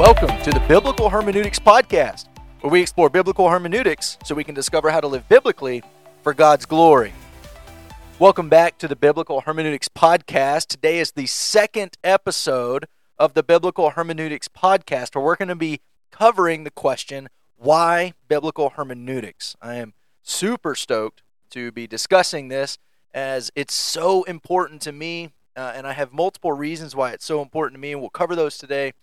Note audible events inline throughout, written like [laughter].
Welcome to the Biblical Hermeneutics Podcast, where we explore biblical hermeneutics so we can discover how to live biblically for God's glory. Welcome back to the Biblical Hermeneutics Podcast. Today is the second episode of the Biblical Hermeneutics Podcast, where we're going to be covering the question why biblical hermeneutics? I am super stoked to be discussing this as it's so important to me, uh, and I have multiple reasons why it's so important to me, and we'll cover those today.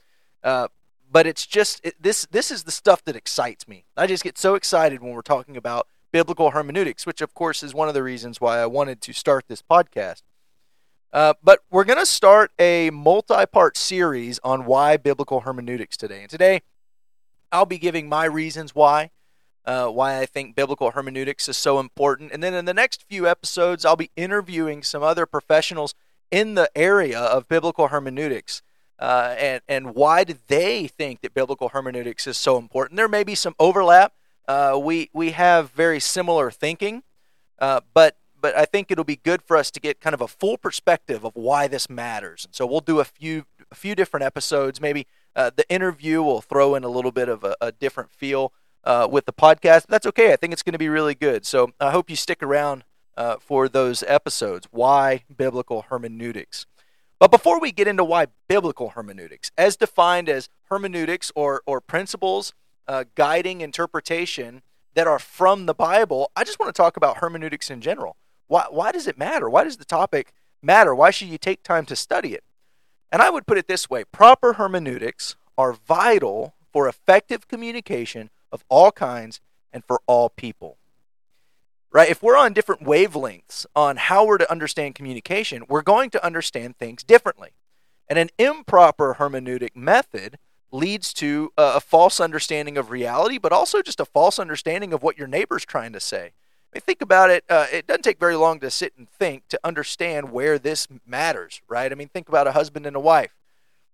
Uh, but it's just it, this this is the stuff that excites me. I just get so excited when we're talking about biblical hermeneutics, which of course is one of the reasons why I wanted to start this podcast. Uh, but we're going to start a multi-part series on why biblical hermeneutics today. And today, I'll be giving my reasons why, uh, why I think biblical hermeneutics is so important. And then in the next few episodes, I'll be interviewing some other professionals in the area of biblical hermeneutics uh, and and why do they think that biblical hermeneutics is so important? There may be some overlap. Uh, we we have very similar thinking, uh, but but I think it'll be good for us to get kind of a full perspective of why this matters. And so we'll do a few a few different episodes. Maybe uh, the interview will throw in a little bit of a, a different feel uh, with the podcast. But That's okay. I think it's going to be really good. So I hope you stick around for those episodes. Why biblical hermeneutics? But before we get into why biblical hermeneutics, as defined as hermeneutics or, or principles uh, guiding interpretation that are from the Bible, I just want to talk about hermeneutics in general. Why, why does it matter? Why does the topic matter? Why should you take time to study it? And I would put it this way proper hermeneutics are vital for effective communication of all kinds and for all people right? If we're on different wavelengths on how we're to understand communication, we're going to understand things differently. And an improper hermeneutic method leads to a, false understanding of reality, but also just a false understanding of what your neighbor's trying to say. I mean, think about it. Uh, it doesn't take very long to sit and think to understand where this matters, right? I mean, think about a husband and a wife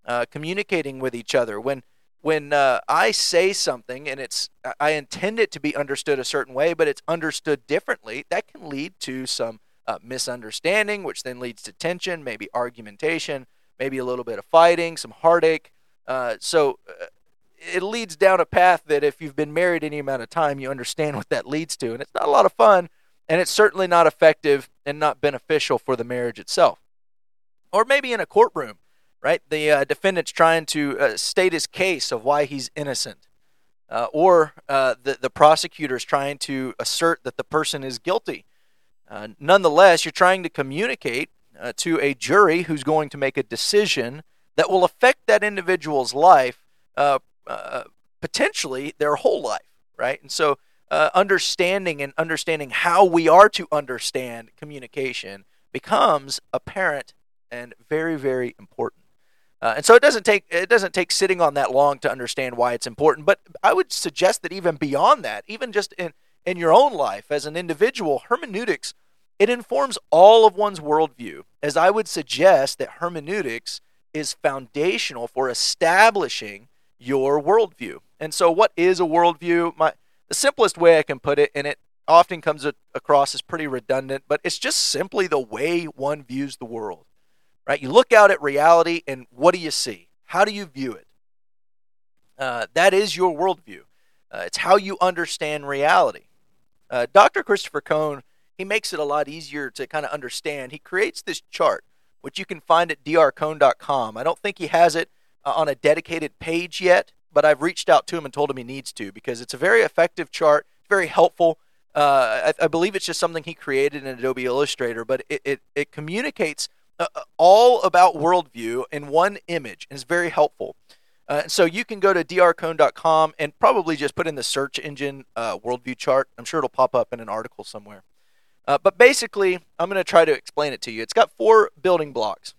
uh, communicating with each other. When when uh, I say something and it's I intend it to be understood a certain way, but it's understood differently, that can lead to some uh, misunderstanding, which then leads to tension, maybe argumentation, maybe a little bit of fighting, some heartache. Uh, so uh, it leads down a path that if you've been married any amount of time, you understand what that leads to, and it's not a lot of fun, and it's certainly not effective and not beneficial for the marriage itself. Or maybe in a courtroom right? The uh, defendant's trying to uh, state his case of why he's innocent, uh, or uh, the the prosecutor's trying to assert that the person is guilty. Uh, nonetheless, you're trying to communicate uh, to a jury who's going to make a decision that will affect that individual's life, potentially their whole life, right? And so, understanding and understanding how we are to understand communication becomes apparent and very, very important. Uh, and so it doesn't take it doesn't take sitting on that long to understand why it's important. But I would suggest that even beyond that, even just in in your own life as an individual, hermeneutics it informs all of one's worldview. As I would suggest that hermeneutics is foundational for establishing your worldview. And so, what is a worldview? My the simplest way I can put it, and it often comes across as pretty redundant, but it's just simply the way one views the world right? You look out at reality and what do you see? How do you view it? Uh, that is your worldview. Uh, it's how you understand reality. Uh, Dr. Christopher Cone, he makes it a lot easier to kind of understand. He creates this chart, which you can find at drcone.com. I don't think he has it uh, on a dedicated page yet, but I've reached out to him and told him he needs to because it's a very effective chart. Very helpful. Uh, I, I, believe it's just something he created in Adobe Illustrator, but it, it, it communicates – uh, all about worldview in one image and it's very helpful. Uh, so you can go to drcone.com and probably just put in the search engine uh, worldview chart. I'm sure it'll pop up in an article somewhere. Uh, but basically, I'm going to try to explain it to you. It's got four building blocks.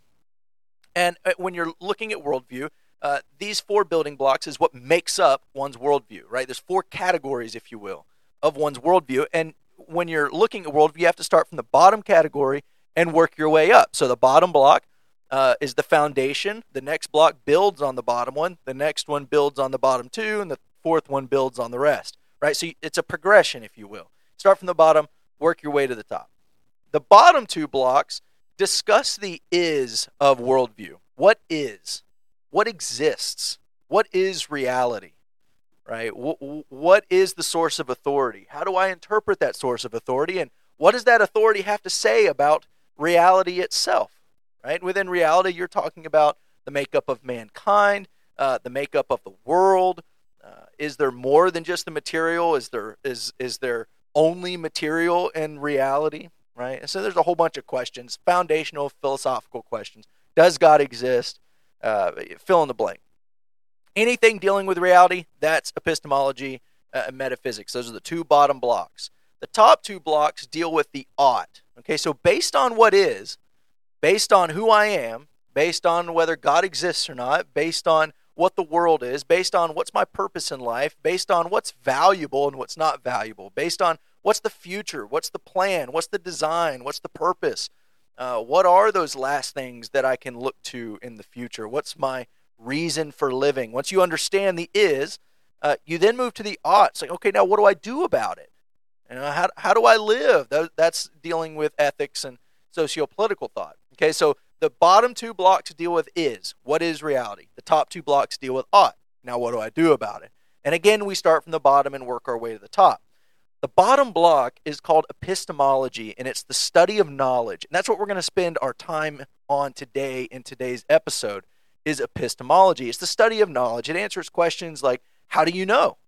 And uh, when you're looking at worldview, uh, these four building blocks is what makes up one's worldview, right? There's four categories, if you will, of one's worldview. And when you're looking at worldview, you have to start from the bottom category and work your way up. So the bottom block uh, is the foundation. The next block builds on the bottom one. The next one builds on the bottom two, and the fourth one builds on the rest. Right? So it's a progression, if you will. Start from the bottom, work your way to the top. The bottom two blocks discuss the is of worldview. What is? What exists? what is reality? Right? what is the source of authority? How do I interpret that source of authority? And what does that authority have to say about reality itself? Right? Within reality, you're talking about the makeup of mankind, uh, the makeup of the world. Uh, is there more than just the material? Is there is is there only material in reality? Right? And so there's a whole bunch of questions, foundational philosophical questions. Does God exist? Uh, fill in the blank. Anything dealing with reality, that's epistemology uh, and metaphysics. Those are the two bottom blocks. The top two blocks deal with the ought. Okay, so based on what is, based on who I am, based on whether God exists or not, based on what the world is, based on what's my purpose in life, based on what's valuable and what's not valuable, based on what's the future, what's the plan, what's the design, what's the purpose, uh, what are those last things that I can look to in the future, what's my reason for living. Once you understand the is, uh, you then move to the ought. It's like, okay, now what do I do about it? Know, how, how do I live? That's dealing with ethics and socio-political thought. Okay, so the bottom two blocks deal with is. What is reality? The top two blocks deal with ought. Now, what do I do about it? And again, we start from the bottom and work our way to the top. The bottom block is called epistemology, and it's the study of knowledge. And that's what we're going to spend our time on today in today's episode is epistemology. It's the study of knowledge. It answers questions like how do you know?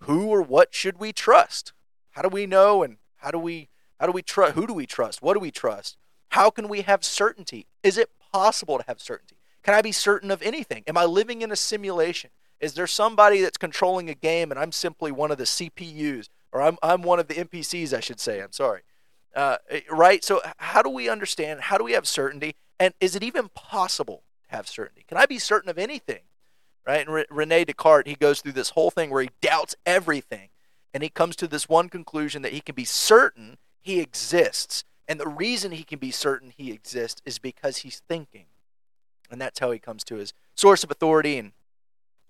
Who or what should we trust? How do we know and how do we how do we trust who do we trust? What do we trust? How can we have certainty? Is it possible to have certainty? Can I be certain of anything? Am I living in a simulation? Is there somebody that's controlling a game and I'm simply one of the CPUs or I'm I'm one of the NPCs I should say. I'm sorry. Uh, right? So how do we understand? How do we have certainty? And is it even possible to have certainty? Can I be certain of anything? Right? And Re- Rene Descartes, he goes through this whole thing where he doubts everything. And he comes to this one conclusion that he can be certain he exists. And the reason he can be certain he exists is because he's thinking. And that's how he comes to his source of authority and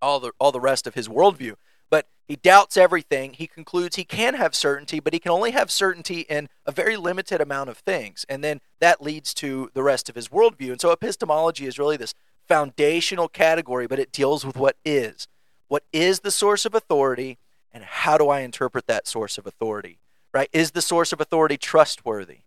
all the all the rest of his worldview. But he doubts everything. He concludes he can have certainty, but he can only have certainty in a very limited amount of things. And then that leads to the rest of his worldview. And so epistemology is really this foundational category, but it deals with what is. What is the source of authority, and how do I interpret that source of authority? Right? Is the source of authority trustworthy?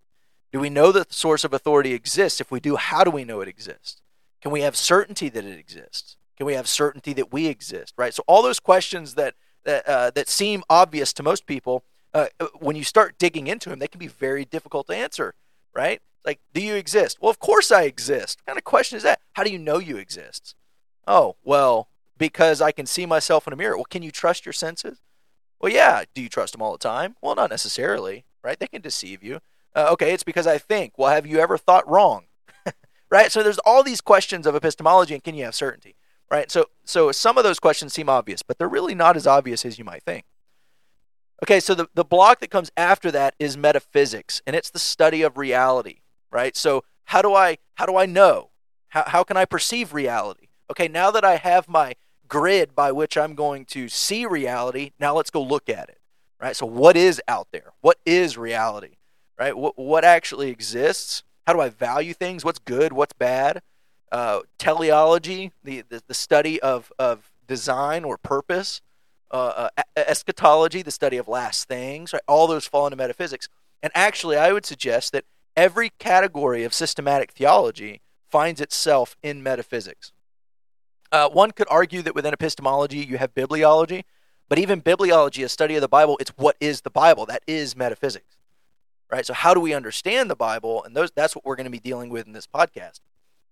Do we know that the source of authority exists? If we do, how do we know it exists? Can we have certainty that it exists? Can we have certainty that we exist? Right. So all those questions that that uh, that seem obvious to most people, uh, uh, when you start digging into them, they can be very difficult to answer. Right. Like, do you exist? Well, of course I exist. What kind of question is that? How do you know you exist? Oh, well, because I can see myself in a mirror. Well, can you trust your senses? Well, yeah. Do you trust them all the time? Well, not necessarily. Right. They can deceive you. Uh, okay, it's because I think. Well, have you ever thought wrong? [laughs] right? So there's all these questions of epistemology, and can you have certainty? right? So, so some of those questions seem obvious, but they're really not as obvious as you might think. Okay, so the, the block that comes after that is metaphysics, and it's the study of reality, right? So how do I how do I know? How, how can I perceive reality? Okay, now that I have my grid by which I'm going to see reality, now let's go look at it, right? So what is out there? What is reality, right? What, what actually exists? How do I value things? What's good? What's bad? uh, teleology, the, the, the, study of, of design or purpose, uh, uh, eschatology, the study of last things, right? All those fall into metaphysics. And actually, I would suggest that every category of systematic theology finds itself in metaphysics. Uh, one could argue that within epistemology you have bibliology, but even bibliology, a study of the Bible, it's what is the Bible. That is metaphysics, right? So how do we understand the Bible? And those that's what we're going to be dealing with in this podcast.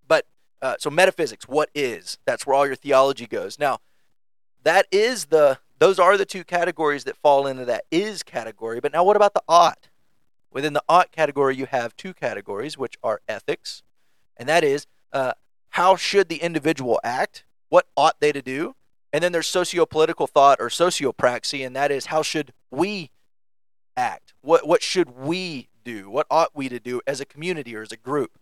But uh, so metaphysics, what is? That's where all your theology goes. Now, that is the those are the two categories that fall into that is category. But now, what about the ought? Within the ought category, you have two categories, which are ethics, and that is uh, how should the individual act? What ought they to do? And then there's socio-political thought or sociopraxy, and that is how should we act? What what should we do? What ought we to do as a community or as a group?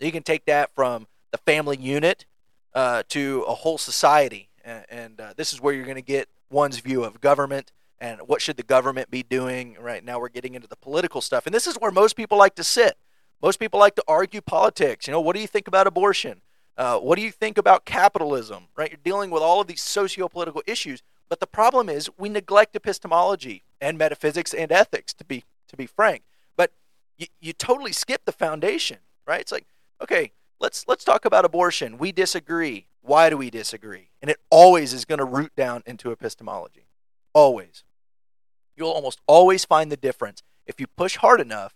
You can take that from the family unit uh, to a whole society. And, and uh, this is where you're going to get one's view of government and what should the government be doing. Right now, we're getting into the political stuff. And this is where most people like to sit. Most people like to argue politics. You know, what do you think about abortion? Uh, what do you think about capitalism? Right, you're dealing with all of these socio-political issues, but the problem is we neglect epistemology and metaphysics and ethics. To be to be frank, but you, you totally skip the foundation. Right? It's like okay, let's let's talk about abortion. We disagree. Why do we disagree? And it always is going to root down into epistemology. Always. You'll almost always find the difference if you push hard enough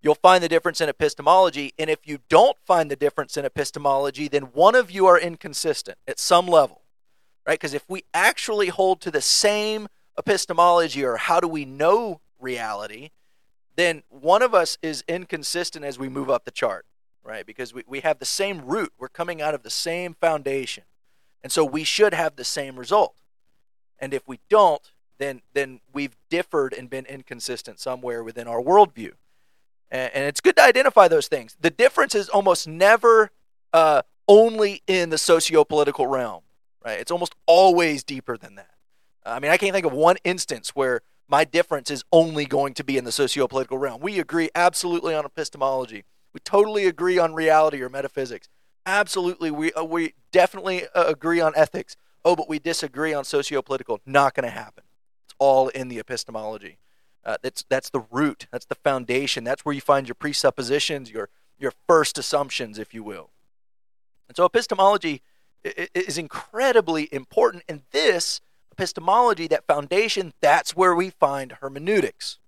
you'll find the difference in epistemology. And if you don't find the difference in epistemology, then one of you are inconsistent at some level, right? Because if we actually hold to the same epistemology or how do we know reality, then one of us is inconsistent as we move up the chart, right? Because we, we have the same root, we're coming out of the same foundation. And so we should have the same result. And if we don't, then then we've differed and been inconsistent somewhere within our worldview and, and it's good to identify those things. The difference is almost never uh, only in the socio-political realm, right? It's almost always deeper than that. I mean, I can't think of one instance where my difference is only going to be in the socio-political realm. We agree absolutely on epistemology. We totally agree on reality or metaphysics. Absolutely, we uh, we definitely uh, agree on ethics. Oh, but we disagree on socio-political. Not going to happen. It's all in the epistemology. Uh, that's that's the root. That's the foundation. That's where you find your presuppositions, your your first assumptions, if you will. And so epistemology is incredibly important. And this epistemology, that foundation, that's where we find hermeneutics.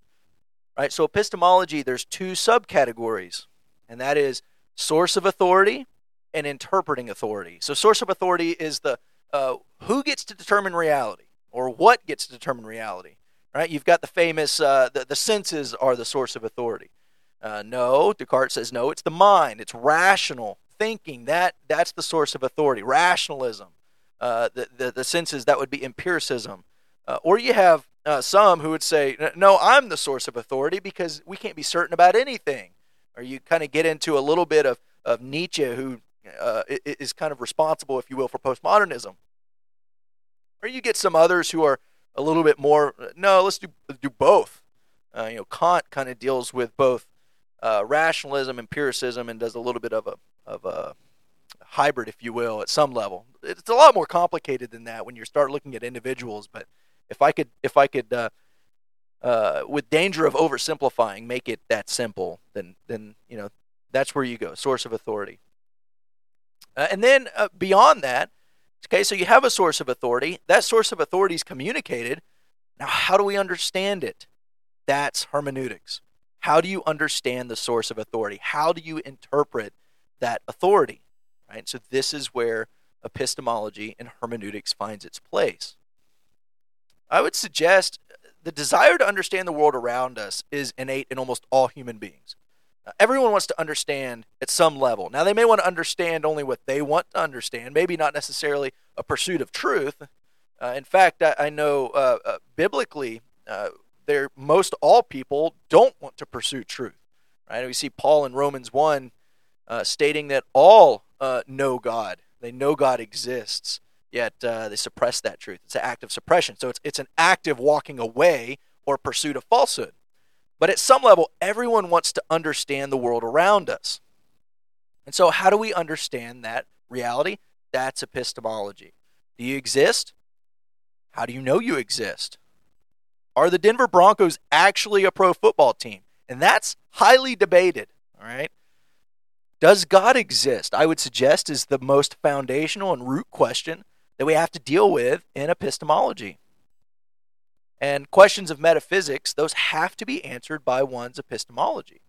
Right? So epistemology, there's two subcategories, and that is source of authority and interpreting authority. So source of authority is the uh, who gets to determine reality or what gets to determine reality right? You've got the famous uh, the, the senses are the source of authority. Uh, no, Descartes says no. It's the mind. It's rational thinking that that's the source of authority. Rationalism. Uh, the, the the senses that would be empiricism. Uh, or you have uh, some who would say no, I'm the source of authority because we can't be certain about anything. Or you kind of get into a little bit of of Nietzsche, who uh, is kind of responsible, if you will, for postmodernism. Or you get some others who are a little bit more. No, let's do do both. Uh, you know, Kant kind of deals with both uh, rationalism, empiricism, and does a little bit of a of a hybrid, if you will, at some level. It's a lot more complicated than that when you start looking at individuals. But if I could, if I could, uh, uh, with danger of oversimplifying, make it that simple, then then you know that's where you go. Source of authority. Uh, and then uh, beyond that, Okay, so you have a source of authority. That source of authority is communicated. Now, how do we understand it? That's hermeneutics. How do you understand the source of authority? How do you interpret that authority? Right? So this is where epistemology and hermeneutics finds its place. I would suggest the desire to understand the world around us is innate in almost all human beings everyone wants to understand at some level. Now, they may want to understand only what they want to understand, maybe not necessarily a pursuit of truth. Uh, in fact, I, I know uh, uh, biblically, uh, most all people don't want to pursue truth. Right? We see Paul in Romans one uh, stating that all uh, know God. They know God exists, yet they suppress that truth. It's an act of suppression. So it's it's an active walking away or pursuit of falsehood. But at some level, everyone wants to understand the world around us. And so, how do we understand that reality? That's epistemology. Do you exist? How do you know you exist? Are the Denver Broncos actually a pro football team? And that's highly debated, all right? Does God exist? I would suggest is the most foundational and root question that we have to deal with in epistemology. And questions of metaphysics, those have to be answered by one's epistemology.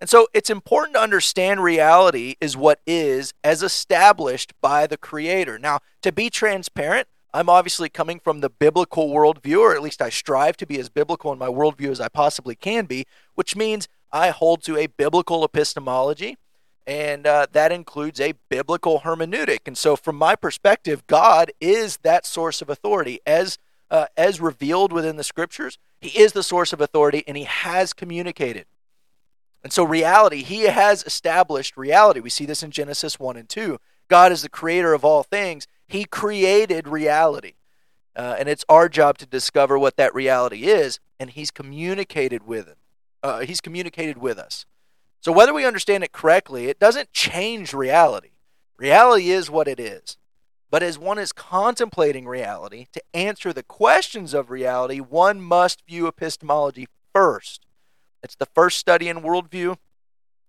And so it's important to understand reality is what is as established by the Creator. Now, to be transparent, I'm obviously coming from the biblical worldview, or at least I strive to be as biblical in my worldview as I possibly can be, which means I hold to a biblical epistemology, and uh, that includes a biblical hermeneutic. And so, from my perspective, God is that source of authority. As uh, as revealed within the scriptures, he is the source of authority and he has communicated. And so, reality, he has established reality. We see this in Genesis 1 and 2. God is the creator of all things, he created reality. Uh, and it's our job to discover what that reality is, and he's communicated with him. Uh, he's communicated with us. So, whether we understand it correctly, it doesn't change reality. Reality is what it is. But as one is contemplating reality, to answer the questions of reality, one must view epistemology first. It's the first study in worldview,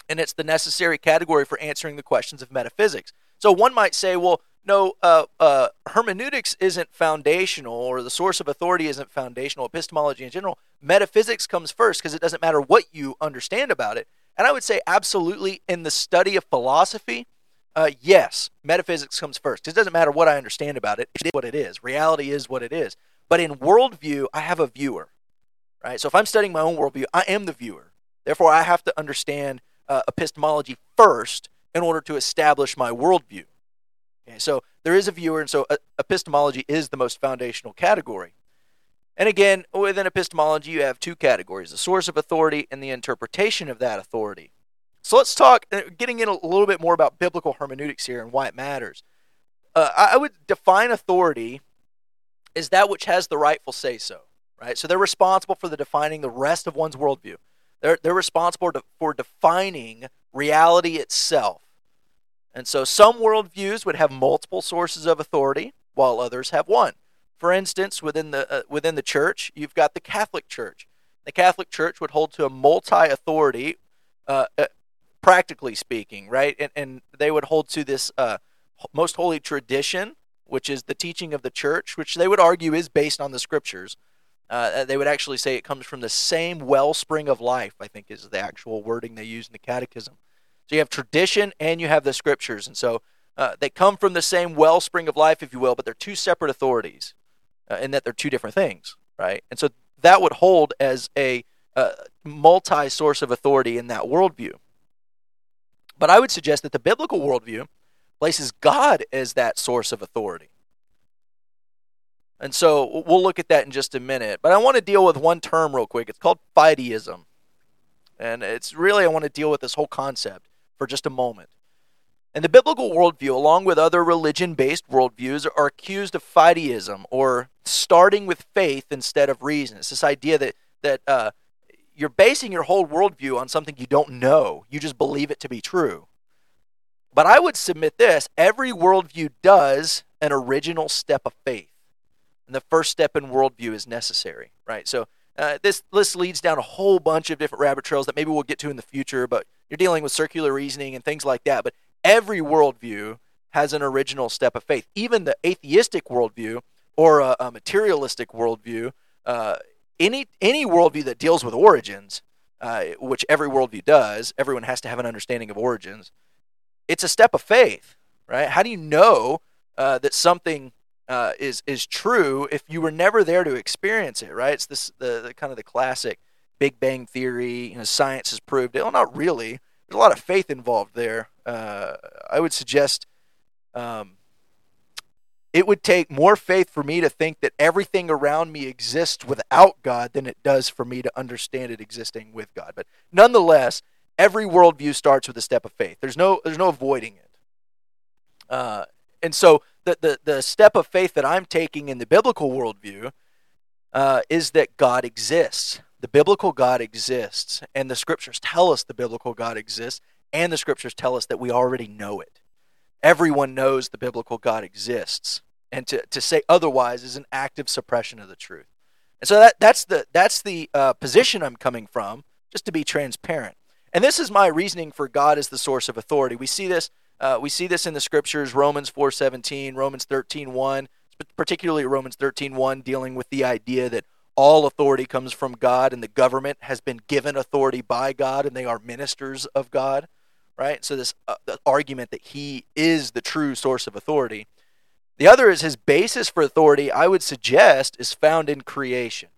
and it's the necessary category for answering the questions of metaphysics. So one might say, well, no, uh, uh, hermeneutics isn't foundational, or the source of authority isn't foundational, epistemology in general. Metaphysics comes first because it doesn't matter what you understand about it. And I would say, absolutely, in the study of philosophy, uh, yes, metaphysics comes first. It doesn't matter what I understand about it. It is what it is. Reality is what it is. But in worldview, I have a viewer, right? So if I'm studying my own worldview, I am the viewer. Therefore, I have to understand uh, epistemology first in order to establish my worldview. Okay, so there is a viewer, and so uh, epistemology is the most foundational category. And again, within epistemology, you have two categories the source of authority and the interpretation of that authority. So let's talk, uh, getting in a little bit more about biblical hermeneutics here and why it matters. Uh, I would define authority as that which has the rightful say so, right? So they're responsible for the defining the rest of one's worldview. They're, they're responsible for defining reality itself. And so some worldviews would have multiple sources of authority, while others have one. For instance, within the, uh, within the church, you've got the Catholic Church. The Catholic Church would hold to a multi authority uh, uh practically speaking, right? And, and they would hold to this uh, most holy tradition, which is the teaching of the church, which they would argue is based on the scriptures. Uh, they would actually say it comes from the same wellspring of life, I think is the actual wording they use in the catechism. So you have tradition and you have the scriptures. And so uh, they come from the same wellspring of life, if you will, but they're two separate authorities uh, in that they're two different things, right? And so that would hold as a uh, multi source of authority in that worldview. But I would suggest that the biblical worldview places God as that source of authority. And so we'll look at that in just a minute. But I want to deal with one term real quick. It's called fideism. And it's really, I want to deal with this whole concept for just a moment. And the biblical worldview, along with other religion based worldviews, are accused of fideism or starting with faith instead of reason. It's this idea that, that uh, you're basing your whole worldview on something you don't know. You just believe it to be true. But I would submit this every worldview does an original step of faith. And the first step in worldview is necessary, right? So uh, this list leads down a whole bunch of different rabbit trails that maybe we'll get to in the future, but you're dealing with circular reasoning and things like that. But every worldview has an original step of faith. Even the atheistic worldview or a, a materialistic worldview uh, any any worldview that deals with origins, uh, which every worldview does, everyone has to have an understanding of origins. It's a step of faith, right? How do you know uh, that something uh, is is true if you were never there to experience it, right? It's this the, the kind of the classic Big Bang theory. You know, science has proved it. Well, not really. There's a lot of faith involved there. Uh, I would suggest. Um, it would take more faith for me to think that everything around me exists without God than it does for me to understand it existing with God. But nonetheless, every worldview starts with a step of faith. There's no there's no avoiding it. Uh, and so the, the the step of faith that I'm taking in the biblical worldview uh, is that God exists. The biblical God exists, and the scriptures tell us the biblical God exists, and the scriptures tell us that we already know it everyone knows the biblical God exists. And to, to say otherwise is an active suppression of the truth. And so that, that's the, that's the uh, position I'm coming from, just to be transparent. And this is my reasoning for God as the source of authority. We see this, uh, we see this in the scriptures, Romans 4.17, Romans 13.1, particularly Romans 13.1, dealing with the idea that all authority comes from God and the government has been given authority by God and they are ministers of God right? So this uh, argument that he is the true source of authority. The other is his basis for authority. I would suggest is found in creation,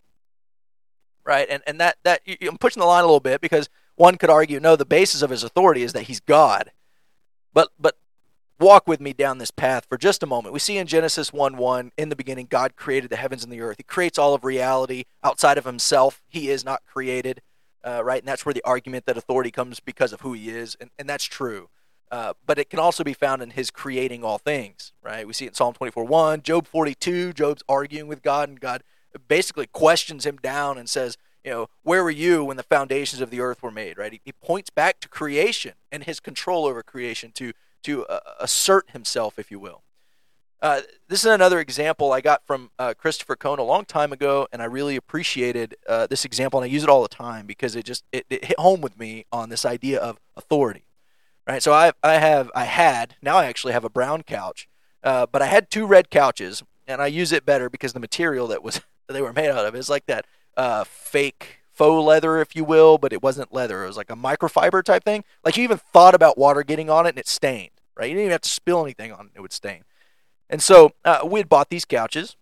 right? And and that that I'm pushing the line a little bit because one could argue no, the basis of his authority is that he's God, but but walk with me down this path for just a moment. We see in Genesis 1 1, in the beginning, God created the heavens and the earth. He creates all of reality outside of himself. He is not created uh, right? And that's where the argument that authority comes because of who he is, and, and that's true. Uh, but it can also be found in his creating all things, right? We see it in Psalm 24 1, Job 42, Job's arguing with God, and God basically questions him down and says, you know, where were you when the foundations of the earth were made, right? He, he points back to creation and his control over creation to, to uh, assert himself, if you will. Uh, this is another example I got from uh, Christopher Cone a long time ago, and I really appreciated uh, this example, and I use it all the time because it just it, it, hit home with me on this idea of authority. Right, so I I have I had now I actually have a brown couch, uh, but I had two red couches, and I use it better because the material that was that [laughs] they were made out of is like that uh, fake faux leather, if you will, but it wasn't leather. It was like a microfiber type thing. Like you even thought about water getting on it, and it stained. Right, you didn't even have to spill anything on it; it would stain. And so uh, we had bought these couches,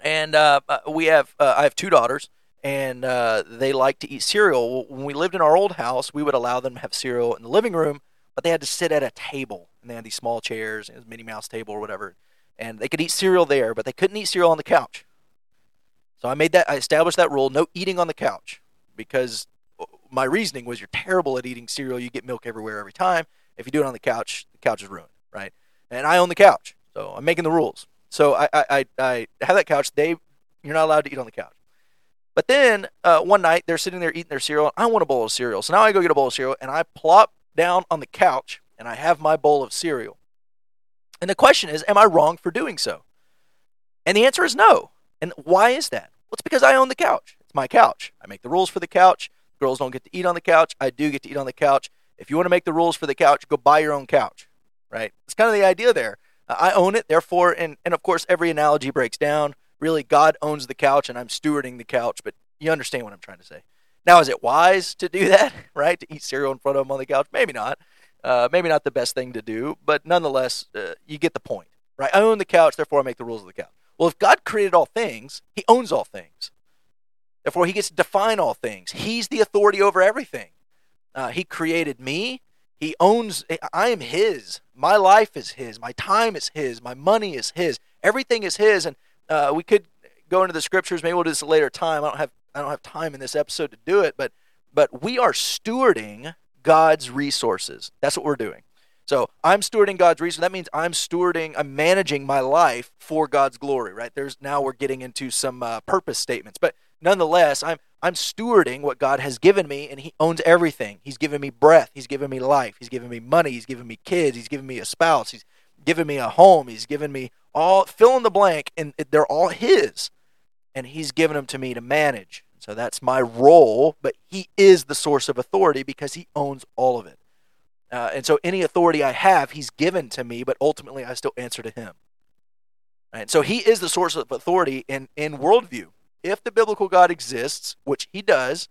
and uh, uh we have uh, I have two daughters, and uh, they like to eat cereal. When we lived in our old house, we would allow them to have cereal in the living room, but they had to sit at a table, and they had these small chairs, and Minnie Mouse table or whatever, and they could eat cereal there, but they couldn't eat cereal on the couch. So I made that I established that rule: no eating on the couch, because my reasoning was you're terrible at eating cereal. You get milk everywhere every time. If you do it on the couch, the couch is ruined, right? And I own the couch. So I'm making the rules. So I, I, I have that couch. They, you're not allowed to eat on the couch. But then uh, one night they're sitting there eating their cereal. I want a bowl of cereal. So now I go get a bowl of cereal and I plop down on the couch and I have my bowl of cereal. And the question is, am I wrong for doing so? And the answer is no. And why is that? Well, it's because I own the couch. It's my couch. I make the rules for the couch. Girls don't get to eat on the couch. I do get to eat on the couch. If you want to make the rules for the couch, go buy your own couch. Right? It's kind of the idea there. I own it, therefore, and, and of course, every analogy breaks down. Really, God owns the couch and I'm stewarding the couch, but you understand what I'm trying to say. Now, is it wise to do [laughs] that, right? To eat cereal in front of him on the couch? Maybe not. Uh, maybe not the best thing to do, but nonetheless, uh, you get the point, right? I own the couch, therefore I make the rules of the couch. Well, if God created all things, He owns all things. Therefore, He gets to define all things. He's the authority over everything. Uh, he created me. He owns, I am His. My life is His. My time is His. My money is His. Everything is His. And uh, we could go into the scriptures. Maybe we'll do this at a later time. I don't have I don't have time in this episode to do it, but but we are stewarding God's resources. That's what we're doing. So I'm stewarding God's resources. That means I'm stewarding, I'm managing my life for God's glory, right? There's now we're getting into some uh, purpose statements, but nonetheless, I'm I'm stewarding what God has given me, and He owns everything. He's given me breath. He's given me life. He's given me money. He's given me kids. He's given me a spouse. He's given me a home. He's given me all, fill in the blank, and they're all His. And He's given them to me to manage. So that's my role, but He is the source of authority because He owns all of it. Uh, and so any authority I have, He's given to me, but ultimately I still answer to Him. And so He is the source of authority in, in worldview if the biblical God exists, which he does,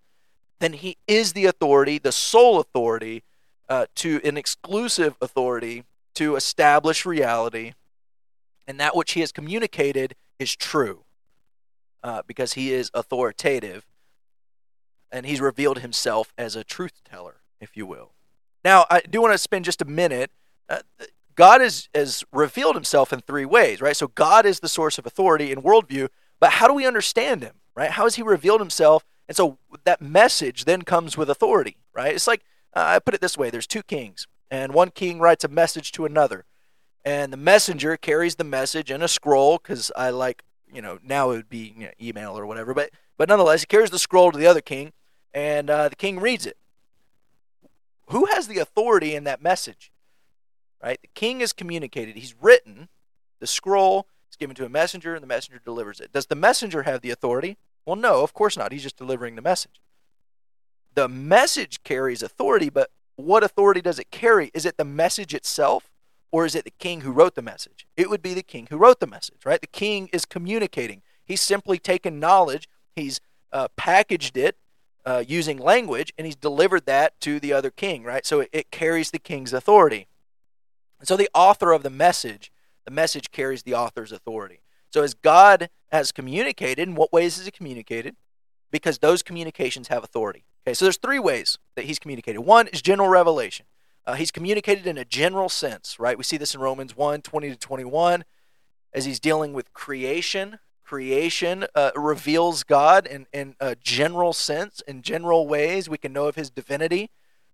then he is the authority, the sole authority, uh, to an exclusive authority to establish reality. And that which he has communicated is true uh, because he is authoritative and he's revealed himself as a truth teller, if you will. Now, I do want to spend just a minute. Uh, God is, has revealed himself in three ways, right? So, God is the source of authority in worldview. But how do we understand him, right? How has he revealed himself? And so that message then comes with authority, right? It's like, uh, I put it this way there's two kings, and one king writes a message to another. And the messenger carries the message in a scroll, because I like, you know, now it would be you know, email or whatever, but, but nonetheless, he carries the scroll to the other king, and uh, the king reads it. Who has the authority in that message? Right? The king has communicated. He's written the scroll it's given to a messenger, and the messenger delivers it. Does the messenger have the authority? Well, no, of course not. He's just delivering the message. The message carries authority, but what authority does it carry? Is it the message itself, or is it the king who wrote the message? It would be the king who wrote the message, right? The king is communicating. He's simply taken knowledge, he's uh, packaged it uh, using language, and he's delivered that to the other king, right? So it, it carries the king's authority. And so the author of the message the message carries the author's authority. So, as God has communicated, in what ways is it communicated? Because those communications have authority. Okay, so there's three ways that he's communicated. One is general revelation. Uh, he's communicated in a general sense, right? We see this in Romans 1 20 to 21 as he's dealing with creation. Creation uh, reveals God in, in a general sense, in general ways. We can know of his divinity,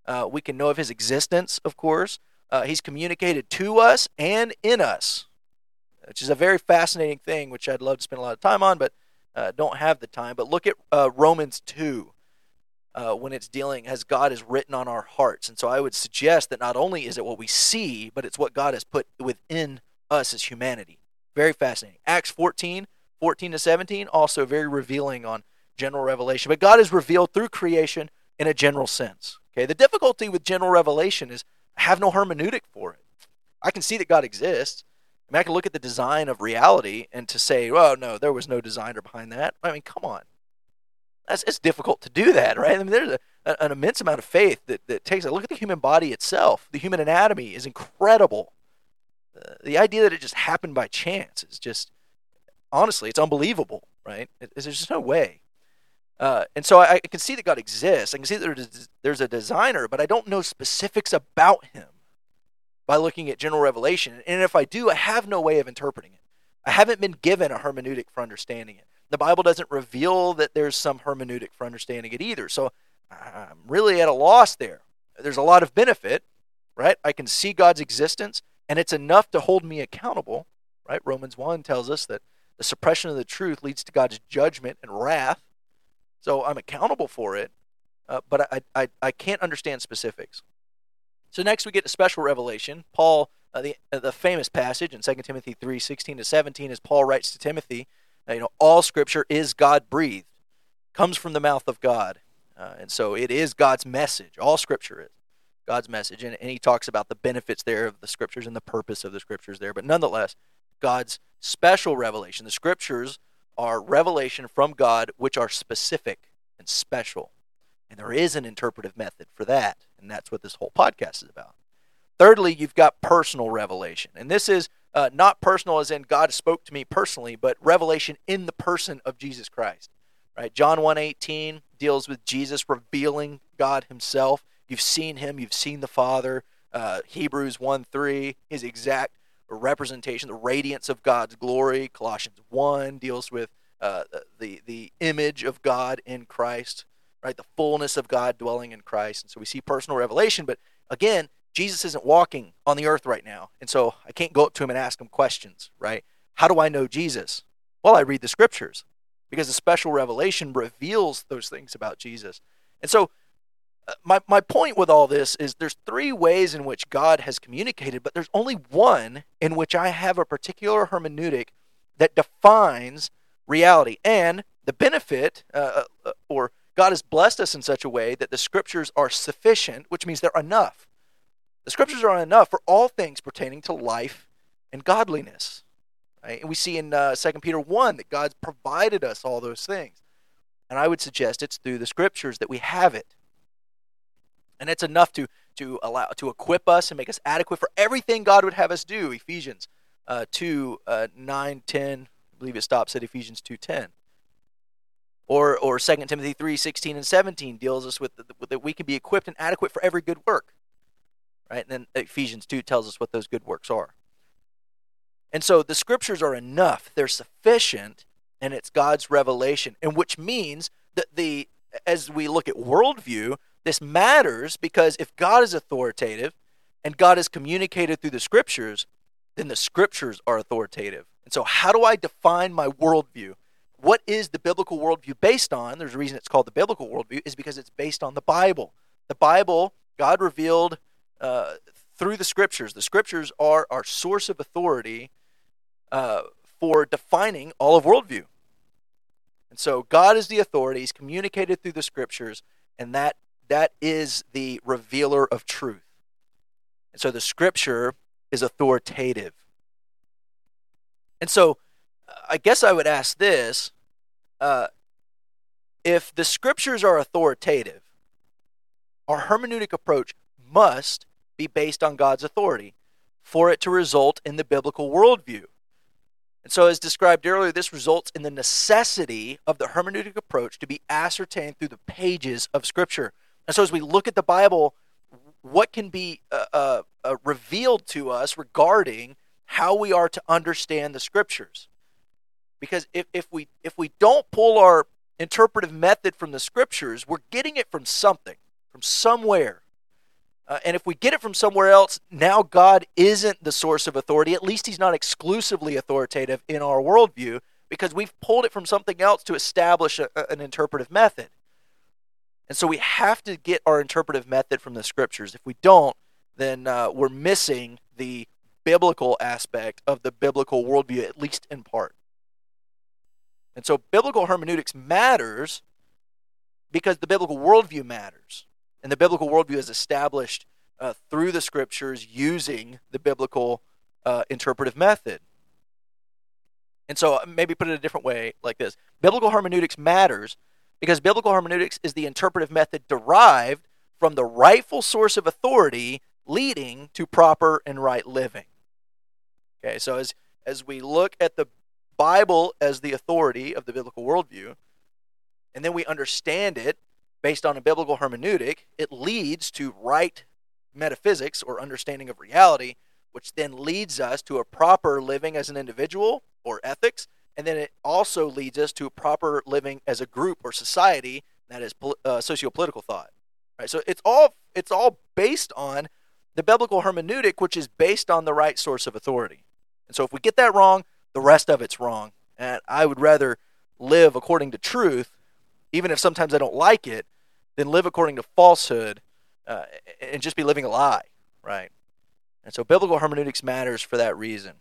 uh, we can know of his existence, of course. Uh, he's communicated to us and in us, which is a very fascinating thing, which I'd love to spend a lot of time on, but uh, don't have the time. But look at uh, Romans 2. uh, when it's dealing as God is written on our hearts. And so I would suggest that not only is it what we see, but it's what God has put within us as humanity. Very fascinating. Acts 14, 14 to 17, also very revealing on general revelation. But God is revealed through creation in a general sense. Okay, the difficulty with general revelation is have no hermeneutic for it. I can see that God exists. I mean, I can look at the design of reality and to say, "Oh no, there was no designer behind that." I mean, come on. That's it's difficult to do that, right? I mean, there's a, an immense amount of faith that, that takes a look at the human body itself. The human anatomy is incredible. Uh, the idea that it just happened by chance is just, honestly, it's unbelievable, right? It, there's just no way. Uh, and so I, I, can see that God exists. I can see that there's, a designer, but I don't know specifics about him by looking at general revelation. And if I do, I have no way of interpreting it. I haven't been given a hermeneutic for understanding it. The Bible doesn't reveal that there's some hermeneutic for understanding it either. So I'm really at a loss there. There's a lot of benefit, right? I can see God's existence, and it's enough to hold me accountable, right? Romans 1 tells us that the suppression of the truth leads to God's judgment and wrath. So I'm accountable for it, uh, but I, I, I can't understand specifics. So next we get a special revelation. Paul, uh, the, uh, the famous passage in 2 Timothy 3 16 to 17, as Paul writes to Timothy, you know, all scripture is God breathed, comes from the mouth of God. Uh, and so it is God's message. All scripture is God's message. And, and he talks about the benefits there of the scriptures and the purpose of the scriptures there. But nonetheless, God's special revelation. The scriptures are revelation from God which are specific and special. And there is an interpretive method for that. And that's what this whole podcast is about. Thirdly, you've got personal revelation. And this is uh, not personal as in God spoke to me personally, but revelation in the person of Jesus Christ. Right? John 1:18 deals with Jesus revealing God himself. You've seen him, you've seen the Father. Uh, Hebrews 1:3, his exact representation, the radiance of God's glory. Colossians 1 deals with uh, the, the image of God in Christ, right? The fullness of God dwelling in Christ. And so we see personal revelation, but again, Jesus isn't walking on the earth right now. And so I can't go up to him and ask him questions, right? How do I know Jesus? Well, I read the scriptures because the special revelation reveals those things about Jesus. And so my, my point with all this is there's three ways in which God has communicated, but there's only one in which I have a particular hermeneutic that defines reality. And the benefit, uh, uh, uh, or God has blessed us in such a way that the scriptures are sufficient, which means they're enough. The scriptures are enough for all things pertaining to life and godliness. Right? And we see in uh, 2 Peter 1 that God's provided us all those things. And I would suggest it's through the scriptures that we have it. And it's enough to, to allow to equip us and make us adequate for everything God would have us do. Ephesians uh, 2, uh, 9, 10, I believe it stops at Ephesians 2, 10. Or, or 2 Timothy 3, 16 and 17 deals us with that we can be equipped and adequate for every good work. Right? And then Ephesians 2 tells us what those good works are. And so the scriptures are enough, they're sufficient, and it's God's revelation, and which means that the as we look at worldview, this matters because if God is authoritative and God is communicated through the scriptures, then the scriptures are authoritative. And so, how do I define my worldview? What is the biblical worldview based on? There's a reason it's called the biblical worldview, is because it's based on the Bible. The Bible, God revealed uh, through the scriptures. The scriptures are our source of authority uh, for defining all of worldview. And so God is the authority. He's communicated through the scriptures, and that that is the revealer of truth. And so the scripture is authoritative. And so I guess I would ask this uh, if the scriptures are authoritative, our hermeneutic approach must be based on God's authority for it to result in the biblical worldview. And so, as described earlier, this results in the necessity of the hermeneutic approach to be ascertained through the pages of Scripture. And so, as we look at the Bible, what can be uh, uh, uh, revealed to us regarding how we are to understand the Scriptures? Because if, if we if we don't pull our interpretive method from the Scriptures, we're getting it from something, from somewhere. Uh, and if we get it from somewhere else, now God isn't the source of authority. At least He's not exclusively authoritative in our worldview because we've pulled it from something else to establish a, an interpretive method. And so we have to get our interpretive method from the scriptures. If we don't, then uh, we're missing the biblical aspect of the biblical worldview, at least in part. And so biblical hermeneutics matters because the biblical worldview matters. And the biblical worldview is established uh, through the scriptures using the biblical uh, interpretive method. And so uh, maybe put it a different way like this Biblical hermeneutics matters because biblical hermeneutics is the interpretive method derived from the rightful source of authority leading to proper and right living. Okay, so as, as we look at the Bible as the authority of the biblical worldview, and then we understand it based on a biblical hermeneutic, it leads to right metaphysics or understanding of reality, which then leads us to a proper living as an individual or ethics, and then it also leads us to a proper living as a group or society that is uh, socio-political thought. Right? So it's all it's all based on the biblical hermeneutic, which is based on the right source of authority. And so if we get that wrong, the rest of it's wrong. And I would rather live according to truth, even if sometimes I don't like it, than live according to falsehood uh, and just be living a lie, right? And so biblical hermeneutics matters for that reason.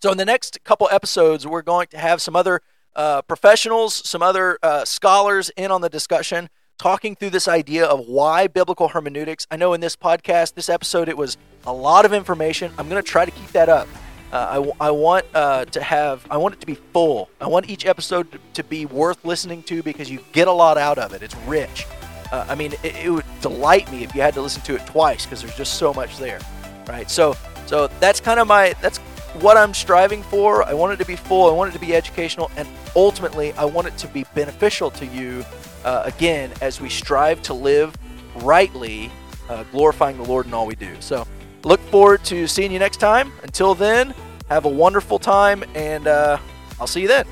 So in the next couple episodes, we're going to have some other uh, professionals, some other uh, scholars in on the discussion, talking through this idea of why biblical hermeneutics. I know in this podcast, this episode, it was a lot of information. I'm going to try to keep that up. Uh, I, I want uh, to have I want it to be full. I want each episode to, to, be worth listening to because you get a lot out of it. It's rich. Uh, I mean, it, it, would delight me if you had to listen to it twice because there's just so much there, right? So, so that's kind of my that's what I'm striving for. I want it to be full, I want it to be educational, and ultimately, I want it to be beneficial to you uh, again as we strive to live rightly, uh, glorifying the Lord in all we do. So, look forward to seeing you next time. Until then, have a wonderful time, and uh, I'll see you then.